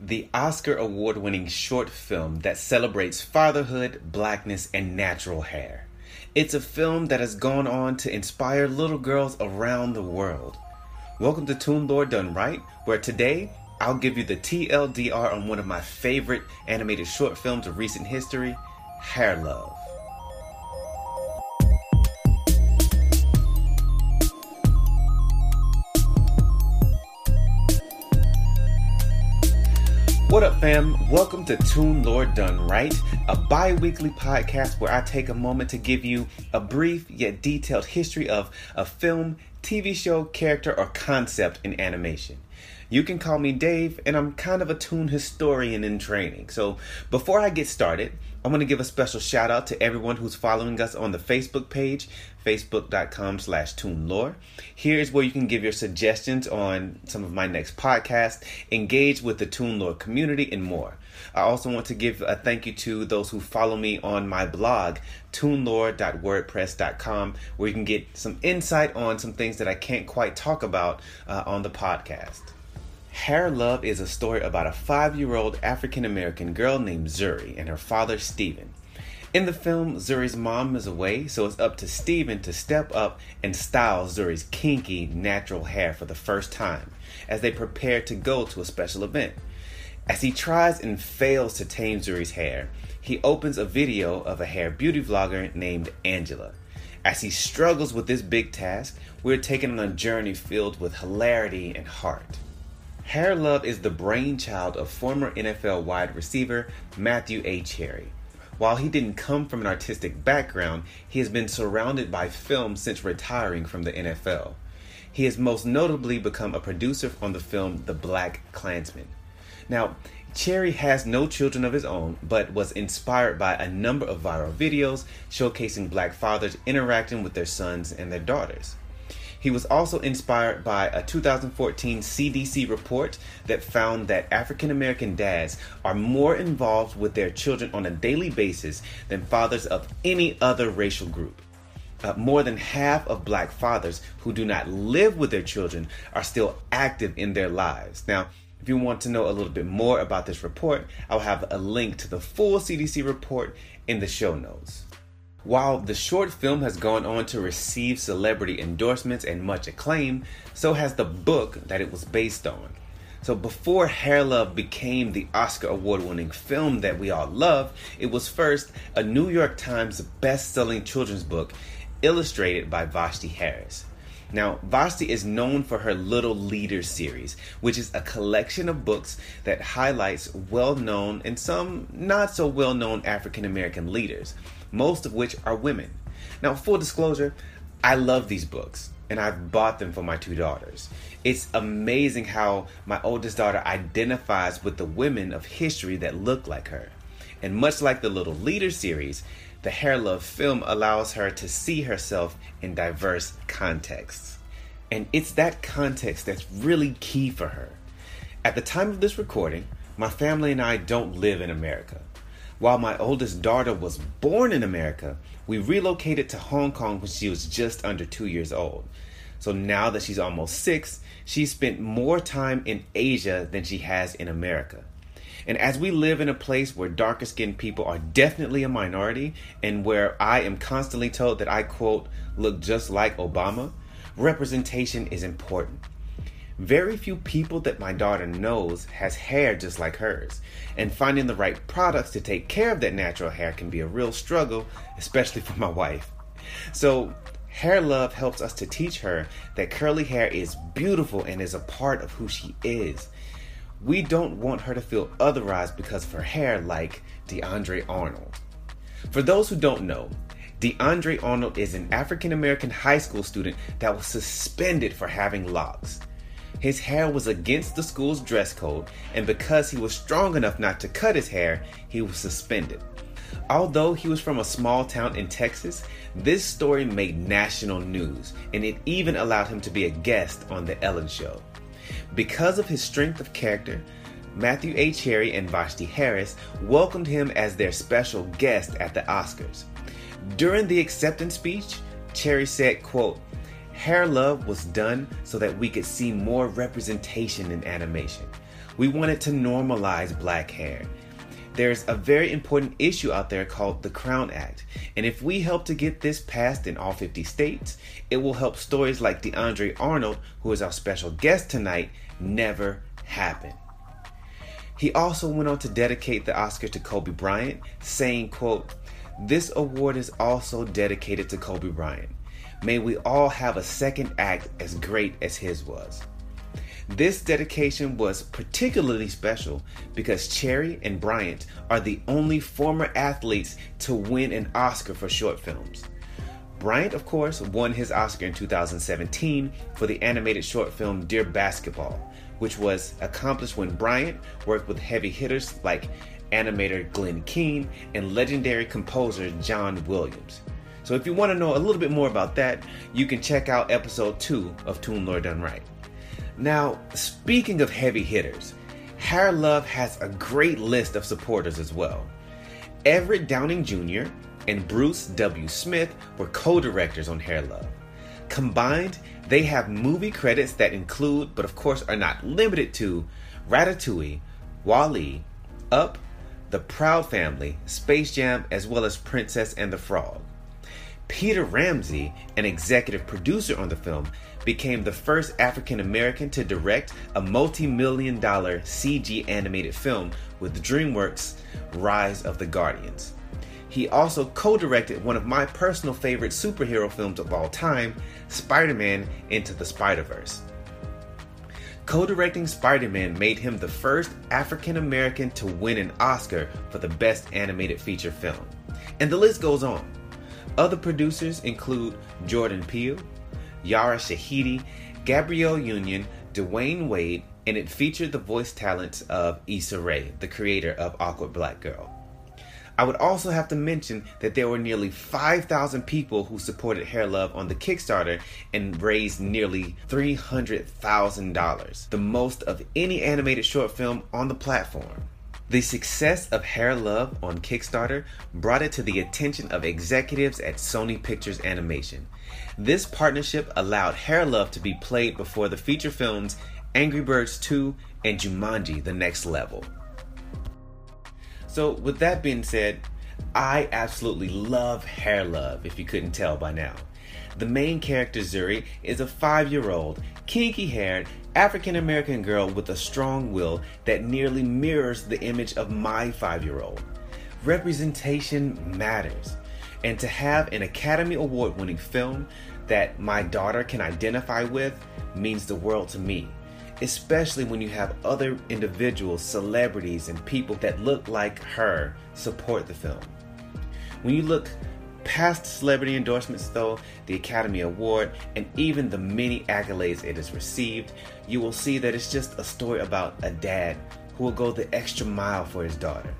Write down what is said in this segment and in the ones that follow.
the Oscar award winning short film that celebrates fatherhood, blackness, and natural hair. It's a film that has gone on to inspire little girls around the world. Welcome to Toon Lore Done Right, where today I'll give you the TLDR on one of my favorite animated short films of recent history, Hair Love. What up, fam? Welcome to Toon Lore Done Right, a bi weekly podcast where I take a moment to give you a brief yet detailed history of a film, TV show, character, or concept in animation. You can call me Dave, and I'm kind of a tune historian in training. So before I get started, I want to give a special shout out to everyone who's following us on the Facebook page, facebook.com slash toonlore. Here's where you can give your suggestions on some of my next podcasts, engage with the Toon Lore community, and more. I also want to give a thank you to those who follow me on my blog, toonlore.wordpress.com, where you can get some insight on some things that I can't quite talk about uh, on the podcast. Hair Love is a story about a five year old African American girl named Zuri and her father Steven. In the film, Zuri's mom is away, so it's up to Steven to step up and style Zuri's kinky, natural hair for the first time as they prepare to go to a special event. As he tries and fails to tame Zuri's hair, he opens a video of a hair beauty vlogger named Angela. As he struggles with this big task, we're taken on a journey filled with hilarity and heart. Hair Love is the brainchild of former NFL wide receiver Matthew A. Cherry. While he didn't come from an artistic background, he has been surrounded by film since retiring from the NFL. He has most notably become a producer on the film The Black Klansman. Now, Cherry has no children of his own, but was inspired by a number of viral videos showcasing black fathers interacting with their sons and their daughters. He was also inspired by a 2014 CDC report that found that African American dads are more involved with their children on a daily basis than fathers of any other racial group. Uh, more than half of black fathers who do not live with their children are still active in their lives. Now, if you want to know a little bit more about this report, I'll have a link to the full CDC report in the show notes. While the short film has gone on to receive celebrity endorsements and much acclaim, so has the book that it was based on. So before Hair Love became the Oscar award winning film that we all love, it was first a New York Times best selling children's book illustrated by Vashti Harris. Now, Vashti is known for her Little Leaders series, which is a collection of books that highlights well known and some not so well known African American leaders most of which are women. Now, full disclosure, I love these books and I've bought them for my two daughters. It's amazing how my oldest daughter identifies with the women of history that look like her. And much like the Little Leader series, the Hair Love film allows her to see herself in diverse contexts. And it's that context that's really key for her. At the time of this recording, my family and I don't live in America. While my oldest daughter was born in America, we relocated to Hong Kong when she was just under two years old. So now that she's almost six, she's spent more time in Asia than she has in America. And as we live in a place where darker skinned people are definitely a minority and where I am constantly told that I, quote, look just like Obama, representation is important. Very few people that my daughter knows has hair just like hers, and finding the right products to take care of that natural hair can be a real struggle, especially for my wife. So, Hair Love helps us to teach her that curly hair is beautiful and is a part of who she is. We don't want her to feel otherwise because of her hair, like DeAndre Arnold. For those who don't know, DeAndre Arnold is an African American high school student that was suspended for having locks. His hair was against the school's dress code, and because he was strong enough not to cut his hair, he was suspended. Although he was from a small town in Texas, this story made national news, and it even allowed him to be a guest on The Ellen Show. Because of his strength of character, Matthew A. Cherry and Vashti Harris welcomed him as their special guest at the Oscars. During the acceptance speech, Cherry said, quote, Hair Love was done so that we could see more representation in animation. We wanted to normalize black hair. There's a very important issue out there called the Crown Act. And if we help to get this passed in all 50 states, it will help stories like DeAndre Arnold, who is our special guest tonight, never happen. He also went on to dedicate the Oscar to Kobe Bryant, saying, quote, This award is also dedicated to Kobe Bryant. May we all have a second act as great as his was. This dedication was particularly special because Cherry and Bryant are the only former athletes to win an Oscar for short films. Bryant, of course, won his Oscar in 2017 for the animated short film Dear Basketball, which was accomplished when Bryant worked with heavy hitters like animator Glen Keane and legendary composer John Williams. So if you want to know a little bit more about that, you can check out episode 2 of Toon Lore Done Right. Now, speaking of heavy hitters, Hair Love has a great list of supporters as well. Everett Downing Jr. and Bruce W. Smith were co directors on Hair Love. Combined, they have movie credits that include, but of course are not limited to, Ratatouille, WALL-E, Up, The Proud Family, Space Jam, as well as Princess and the Frog. Peter Ramsey, an executive producer on the film, became the first African American to direct a multi million dollar CG animated film with DreamWorks' Rise of the Guardians. He also co directed one of my personal favorite superhero films of all time, Spider Man Into the Spider Verse. Co directing Spider Man made him the first African American to win an Oscar for the Best Animated Feature Film. And the list goes on. Other producers include Jordan Peele, Yara Shahidi, Gabrielle Union, Dwyane Wade, and it featured the voice talents of Issa Rae, the creator of Awkward Black Girl. I would also have to mention that there were nearly 5,000 people who supported Hair Love on the Kickstarter and raised nearly $300,000, the most of any animated short film on the platform. The success of Hair Love on Kickstarter brought it to the attention of executives at Sony Pictures Animation. This partnership allowed Hair Love to be played before the feature films Angry Birds 2 and Jumanji The Next Level. So, with that being said, I absolutely love Hair Love, if you couldn't tell by now. The main character, Zuri, is a five year old, kinky haired, African American girl with a strong will that nearly mirrors the image of my five year old. Representation matters, and to have an Academy Award winning film that my daughter can identify with means the world to me, especially when you have other individuals, celebrities, and people that look like her support the film. When you look past celebrity endorsements, though, the Academy Award, and even the many accolades it has received, you will see that it's just a story about a dad who will go the extra mile for his daughter.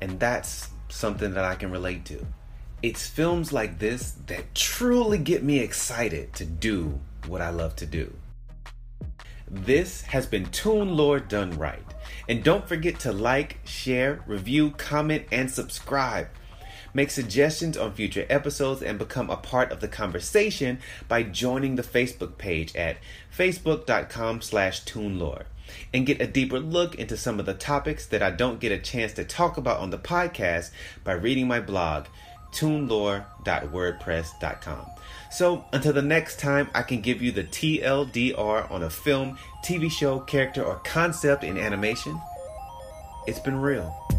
And that's something that I can relate to. It's films like this that truly get me excited to do what I love to do. This has been Toon Lore Done Right. And don't forget to like, share, review, comment, and subscribe. Make suggestions on future episodes and become a part of the conversation by joining the Facebook page at facebook.com slash toonlore and get a deeper look into some of the topics that I don't get a chance to talk about on the podcast by reading my blog, toonlore.wordpress.com. So until the next time I can give you the TLDR on a film, TV show, character, or concept in animation, it's been real.